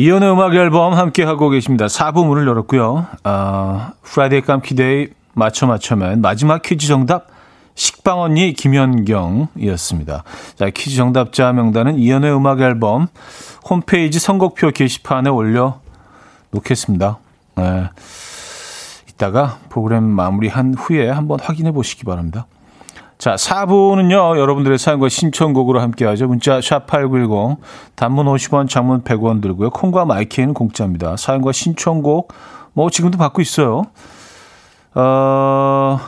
이현우의 음악 앨범 함께 하고 계십니다. 4부 문을 열었고요. 아, Friday 깜퀴 day 맞춰 맞춰면 마지막 퀴즈 정답 식빵 언니 김연경이었습니다. 자, 퀴즈 정답자 명단은 이현우의 음악 앨범 홈페이지 선곡표 게시판에 올려 놓겠습니다. 네. 이따가 프로그램 마무리한 후에 한번 확인해 보시기 바랍니다. 자, 4부는요, 여러분들의 사연과 신청곡으로 함께 하죠. 문자 샵8910, 단문 50원, 장문 100원 들고요. 콩과 마이케이는 공짜입니다. 사연과 신청곡, 뭐, 지금도 받고 있어요. 어,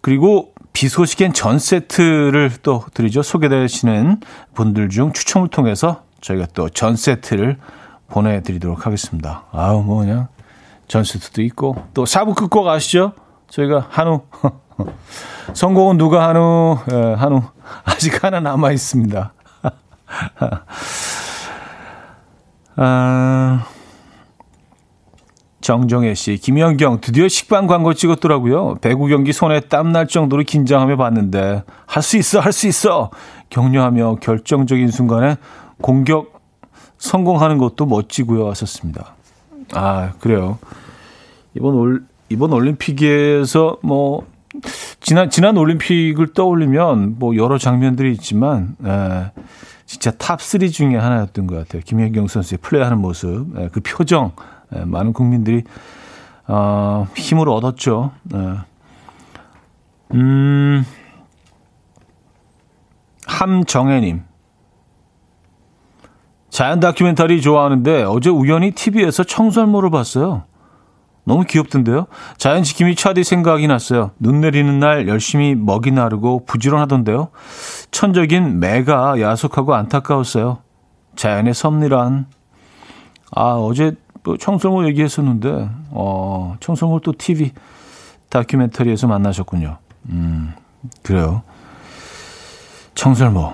그리고 비 소식엔 전 세트를 또 드리죠. 소개되시는 분들 중 추첨을 통해서 저희가 또 전 세트를 보내드리도록 하겠습니다. 아우, 뭐, 그냥 전 세트도 있고, 또 4부 끝곡 아시죠? 저희가 한우. 성공은 누가 한우? 예, 한우. 아직 하나 남아 있습니다. 아, 정정혜 씨, 김연경 드디어 식빵 광고 찍었더라고요. 배구 경기 손에 땀 날 정도로 긴장하며 봤는데 할 수 있어, 할 수 있어. 격려하며 결정적인 순간에 공격 성공하는 것도 멋지고요. 하셨습니다. 아, 그래요. 이번 올 이번 올림픽에서 뭐 지난 지난 올림픽을 떠올리면 뭐 여러 장면들이 있지만 에, 진짜 top 3 중에 하나였던 것 같아요. 김연경 선수의 플레이하는 모습, 에, 그 표정, 에, 많은 국민들이 어, 힘을 얻었죠. 에. 음, 함정혜님. 자연 다큐멘터리 좋아하는데 어제 우연히 TV에서 청설모를 봤어요. 너무 귀엽던데요? 자연 지킴이 차디 생각이 났어요. 눈 내리는 날 열심히 먹이 나르고 부지런하던데요. 천적인 매가 야속하고 안타까웠어요. 자연의 섭리란. 아, 어제 뭐 청설모 얘기했었는데, 어, 청설모 또 TV 다큐멘터리에서 만나셨군요. 음, 그래요. 청설모.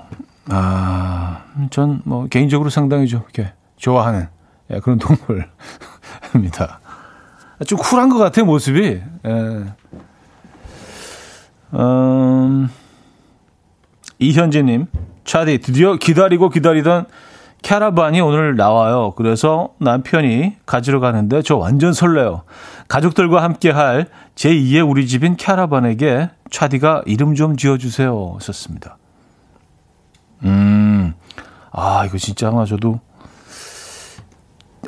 아, 전 뭐 개인적으로 상당히 좀 이렇게 좋아하는 예, 그런 동물입니다. 좀 쿨한 것 같아요, 모습이. 예. 음, 이현재님, 차디, 드디어 기다리고 기다리던 캐러반이 오늘 나와요. 그래서 남편이 가지러 가는데 저 완전 설레요. 가족들과 함께 할 제2의 우리 집인 캐러반에게 차디가 이름 좀 지어주세요. 썼습니다. 음, 아, 이거 진짜 아마 저도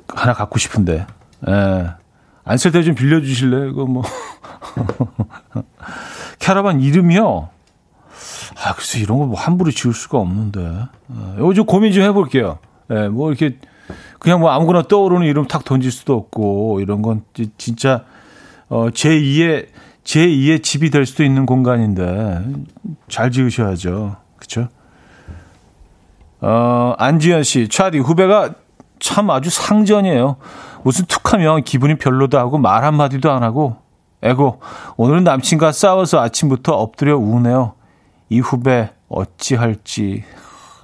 하나 갖고 싶은데. 예. 안 쓸 때 좀 빌려주실래요? 이거 뭐. 캐러반 이름이요? 아, 글쎄, 이런 거 뭐 함부로 지을 수가 없는데. 예, 이거 좀 고민 좀 해볼게요. 예, 뭐 이렇게, 그냥 뭐 아무거나 떠오르는 이름 탁 던질 수도 없고, 이런 건 지- 진짜, 어, 제2의, 제2의 집이 될 수도 있는 공간인데, 잘 지으셔야죠. 그쵸? 어, 안지현 씨, 차디 후배가 참 아주 상전이에요. 무슨 툭하면 기분이 별로다 하고 말 한마디도 안 하고, 에고, 오늘은 남친과 싸워서 아침부터 엎드려 우네요. 이 후배 어찌할지.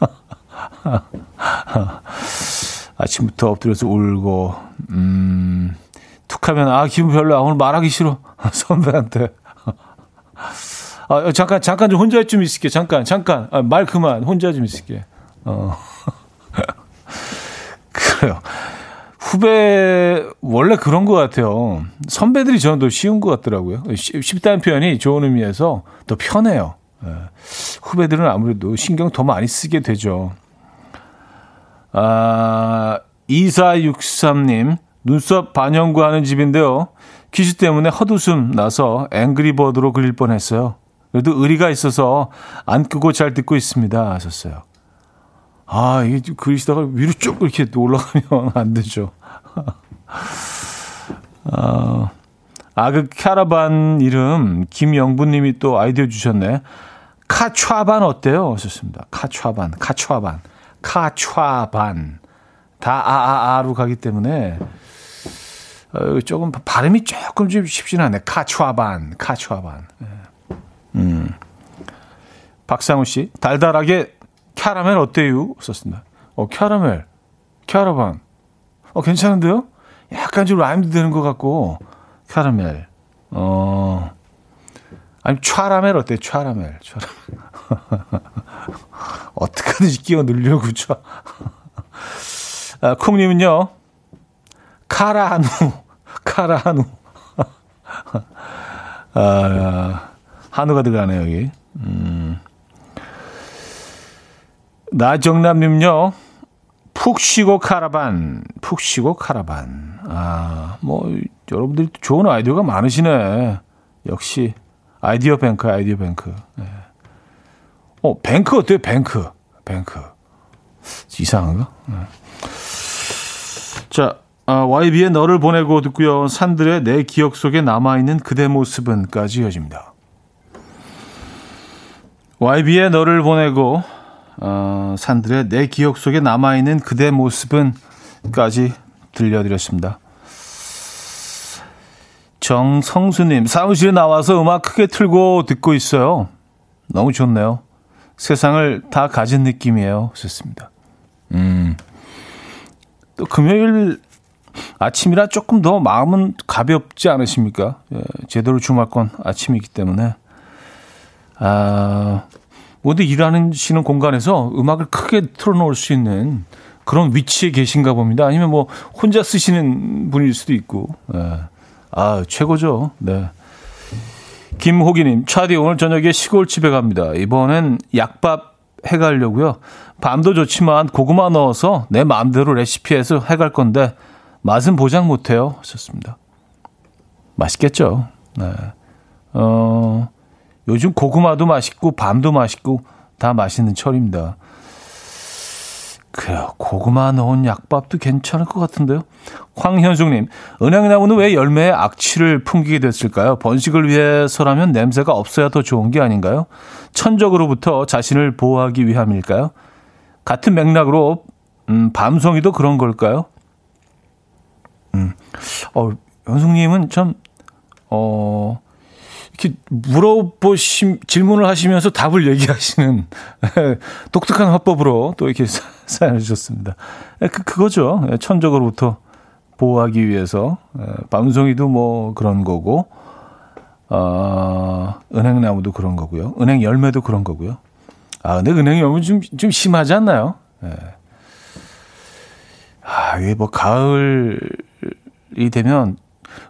아침부터 엎드려서 울고, 음, 툭하면, 아, 기분 별로야. 오늘 말하기 싫어. 선배한테. 아, 잠깐, 잠깐 좀 혼자 좀 있을게. 잠깐, 잠깐. 아, 말 그만. 혼자 좀 있을게. 어. 그래요. 후배, 원래 그런 것 같아요. 선배들이 저는 더 쉬운 것 같더라고요. 쉽- 쉽다는 표현이 좋은 의미에서 더 편해요. 예. 후배들은 아무래도 신경 더 많이 쓰게 되죠. 아, 2463님, 눈썹 반영구 하는 집인데요. 퀴즈 때문에 헛웃음 나서 앵그리버드로 그릴 뻔 했어요. 그래도 의리가 있어서 안 끄고 잘 듣고 있습니다. 하셨어요. 아, 이게 좀 그리시다가 위로 쭉 이렇게 올라가면 안 되죠. 아, 아, 그 캐러반 이름 김영부님이 또 아이디어 주셨네. 카촤반 어때요? 하셨습니다. 카촤반, 카촤반, 카촤반. 다 아아아로 가기 때문에 어, 조금 발음이 조금 좀 쉽지는 않네. 카촤반, 카촤반. 예. 음. 박상우 씨, 달달하게 캐러멜 어때요? 썼습니다. 어, 캐러멜, 캐러반. 어, 괜찮은데요? 약간 좀 라임도 되는 것 같고, 캐러멜. 어, 아니, 촤라멜 어때요? 촤라멜, 촤라멜. 어떻게든지 끼워 넣으려고, 촤. 아, 콩님은요, 카라한우, 카라한우. 아, 한우가 들어가네요, 여기. 음. 나정남님요, 푹 쉬고 카라반, 푹 쉬고 카라반. 아, 뭐, 여러분들이 또 좋은 아이디어가 많으시네. 역시, 아이디어 뱅크, 아이디어 뱅크. 네. 어, 뱅크 어때요? 뱅크. 뱅크. 이상한가? 네. 자, 아, YB의 너를 보내고 듣고요. 산들의 내 기억 속에 남아있는 그대 모습은까지 이어집니다. YB의 너를 보내고 어, 산들의 내 기억 속에 남아있는 그대 모습은까지 들려드렸습니다. 정성수님, 사무실에 나와서 음악 크게 틀고 듣고 있어요. 너무 좋네요. 세상을 다 가진 느낌이에요. 좋습니다. 음. 또 금요일 아침이라 조금 더 마음은 가볍지 않으십니까? 예, 제대로 주말권 아침이기 때문에. 아, 모두 일하는 시는 공간에서 음악을 크게 틀어놓을 수 있는 그런 위치에 계신가 봅니다. 아니면 뭐 혼자 쓰시는 분일 수도 있고. 예. 아, 최고죠. 네. 김호기님, 차디 오늘 저녁에 시골집에 갑니다. 이번엔 약밥 해가려고요. 밤도 좋지만 고구마 넣어서 내 마음대로 레시피해서 해갈 건데 맛은 보장 못해요. 하셨습니다. 맛있겠죠. 네. 어, 요즘 고구마도 맛있고 밤도 맛있고 다 맛있는 철입니다. 그래요. 고구마 넣은 약밥도 괜찮을 것 같은데요. 황현숙님, 은행나무는 왜 열매에 악취를 풍기게 됐을까요? 번식을 위해서라면 냄새가 없어야 더 좋은 게 아닌가요? 천적으로부터 자신을 보호하기 위함일까요? 같은 맥락으로 음, 밤송이도 그런 걸까요? 음, 어, 현숙님은 참, 어, 이렇게 물어보심, 질문을 하시면서 답을 얘기하시는 독특한 화법으로 또 이렇게 사- 사연을 주셨습니다. 그, 그거죠. 천적으로부터 보호하기 위해서. 에, 밤송이도 뭐 그런 거고, 어, 은행나무도 그런 거고요. 은행 열매도 그런 거고요. 아, 근데 은행 열매 좀, 좀 심하지 않나요? 예. 아, 이게 뭐 가을이 되면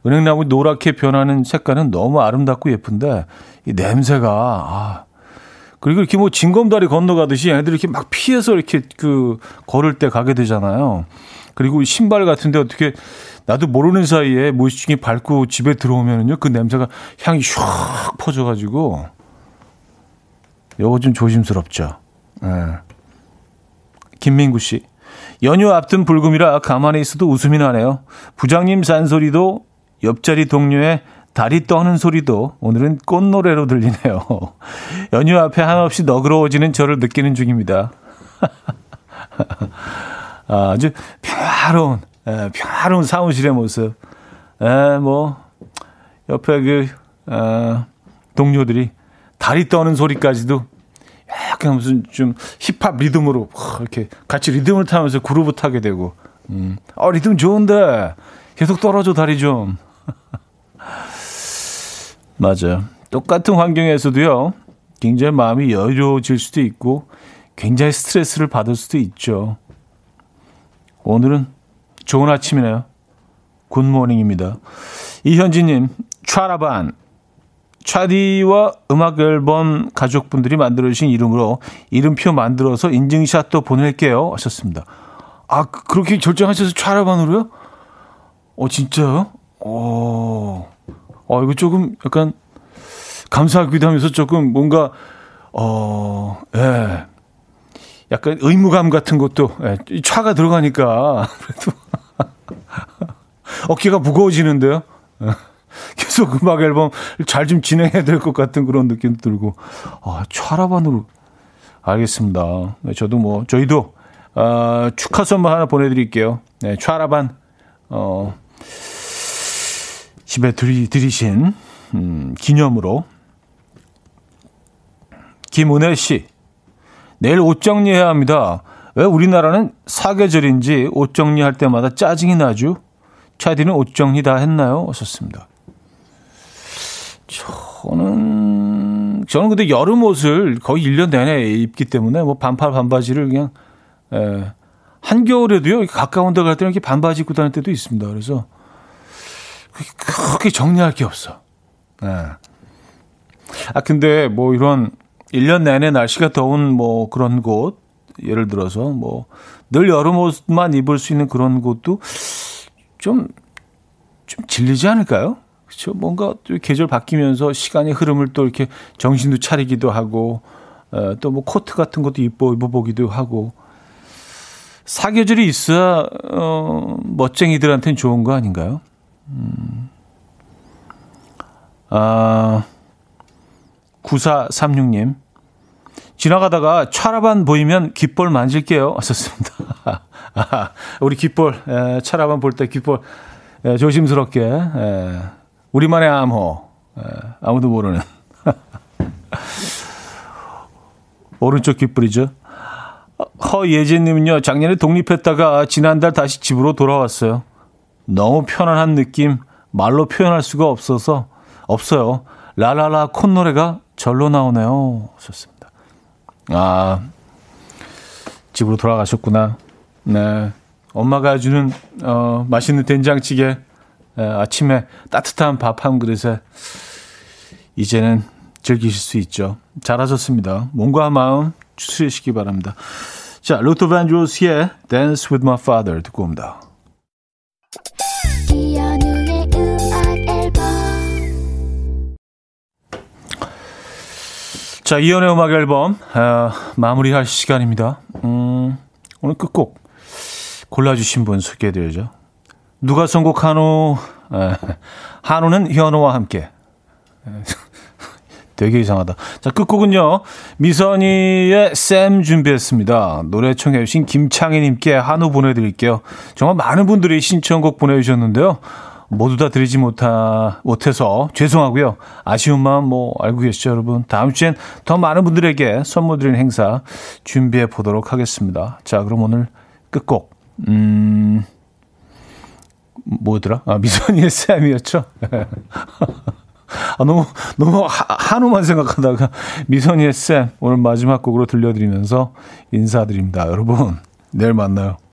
은행나무 노랗게 변하는 색깔은 너무 아름답고 예쁜데 이 냄새가 아 그리고 이렇게 뭐 징검다리 건너가듯이 애들이 이렇게 막 피해서 이렇게 그 걸을 때 가게 되잖아요. 그리고 신발 같은데 어떻게 나도 모르는 사이에 무의식중에 밟고 집에 들어오면은요 그 냄새가 향이 슉 퍼져가지고 요거 좀 조심스럽죠. 예. 김민구 씨. 연휴 앞둔 불금이라 가만히 있어도 웃음이 나네요. 부장님 잔소리도 옆자리 동료의 다리 떠는 소리도 오늘은 꽃노래로 들리네요. 연휴 앞에 한없이 너그러워지는 저를 느끼는 중입니다. 아주 평화로운, 에, 평화로운 사무실의 모습. 에, 뭐, 옆에 그, 어, 동료들이 다리 떠는 소리까지도 약간 무슨 좀 힙합 리듬으로 이렇게 같이 리듬을 타면서 그루브 타게 되고, 음, 어, 리듬 좋은데 계속 떨어져 다리 좀. 맞아요. 똑같은 환경에서도요, 굉장히 마음이 여유로워질 수도 있고, 굉장히 스트레스를 받을 수도 있죠. 오늘은 좋은 아침이네요. good morning입니다. 이현진님, 차라반. 차디와 음악 앨범 가족분들이 만들어주신 이름으로 이름표 만들어서 인증샷도 보낼게요. 하셨습니다. 아, 그렇게 결정하셔서 차라반으로요? 어, 진짜요? 어, 어, 이거 조금 약간 감사하기도 하면서 조금 뭔가, 어, 예. 약간 의무감 같은 것도, 예, 차가 들어가니까, 그래도, 어깨가 무거워지는데요? 예. 계속 음악 앨범 잘 좀 진행해야 될 것 같은 그런 느낌 들고, 아, 차라반으로. 알겠습니다. 네, 저도 뭐, 저희도, 어, 축하 선물 하나 보내드릴게요. 네, 차라반, 어, 집에 들이, 들이신, 음, 기념으로. 김은혜 씨. 내일 옷 정리해야 합니다. 왜 우리나라는 사계절인지 옷 정리할 때마다 짜증이 나죠? 차디는 옷 정리 다 했나요? 하셨습니다. 저는, 저는 근데 여름 옷을 거의 1년 내내 입기 때문에 뭐 반팔 반바지를 그냥, 에, 한겨울에도요, 가까운 데 갈 때는 이렇게 반바지 입고 다닐 때도 있습니다. 그래서 그렇게 정리할 게 없어. 예. 아, 근데 뭐 이런 1년 내내 날씨가 더운 뭐 그런 곳, 예를 들어서 뭐 늘 여름 옷만 입을 수 있는 그런 곳도 좀, 좀 질리지 않을까요? 그렇죠. 뭔가 또 계절 바뀌면서 시간의 흐름을 또 이렇게 정신도 차리기도 하고, 어, 또뭐 코트 같은 것도 입어, 입어보기도 하고, 사계절이 있어야, 어, 멋쟁이들한테는 좋은 거 아닌가요? 음. 아, 9436님. 지나가다가 차라반 보이면 깃볼 만질게요. 하셨습니다. 아, 우리 깃볼, 에, 차라반 볼때 깃볼 에, 조심스럽게. 에, 우리만의 암호. 에, 아무도 모르는. 오른쪽 깃불이죠. 허예진님은요, 작년에 독립했다가 지난달 다시 집으로 돌아왔어요. 너무 편안한 느낌, 말로 표현할 수가 없어서, 없어요. 라라라 콧노래가 절로 나오네요. 좋습니다. 아, 집으로 돌아가셨구나. 네. 엄마가 해주는, 어, 맛있는 된장찌개, 에, 아침에 따뜻한 밥 한 그릇에, 이제는 즐기실 수 있죠. 잘하셨습니다. 몸과 마음 추스리시기 바랍니다. 자, 루터 반조스의 Dance with My Father 듣고 옵니다. 자, 이연의 음악 앨범 어, 마무리할 시간입니다. 음, 오늘 끝곡 골라주신 분 소개해드려야죠. 누가 선곡 한우? 에, 한우는 현우와 함께. 에, 되게 이상하다. 자, 끝곡은요. 미선이의 쌤 준비했습니다. 노래 청해주신 김창희님께 한우 보내드릴게요. 정말 많은 분들이 신청곡 보내주셨는데요. 모두 다 드리지 못하, 못해서 죄송하고요. 아쉬운 마음 뭐 알고 계시죠, 여러분? 다음 주엔 더 많은 분들에게 선물 드리는 행사 준비해 보도록 하겠습니다. 자, 그럼 오늘 끝곡. 음, 뭐더라? 아, 미선이의 쌤이었죠? 아, 너무, 너무 하, 한우만 생각하다가 미선이의 쌤 오늘 마지막 곡으로 들려드리면서 인사드립니다. 여러분, 내일 만나요.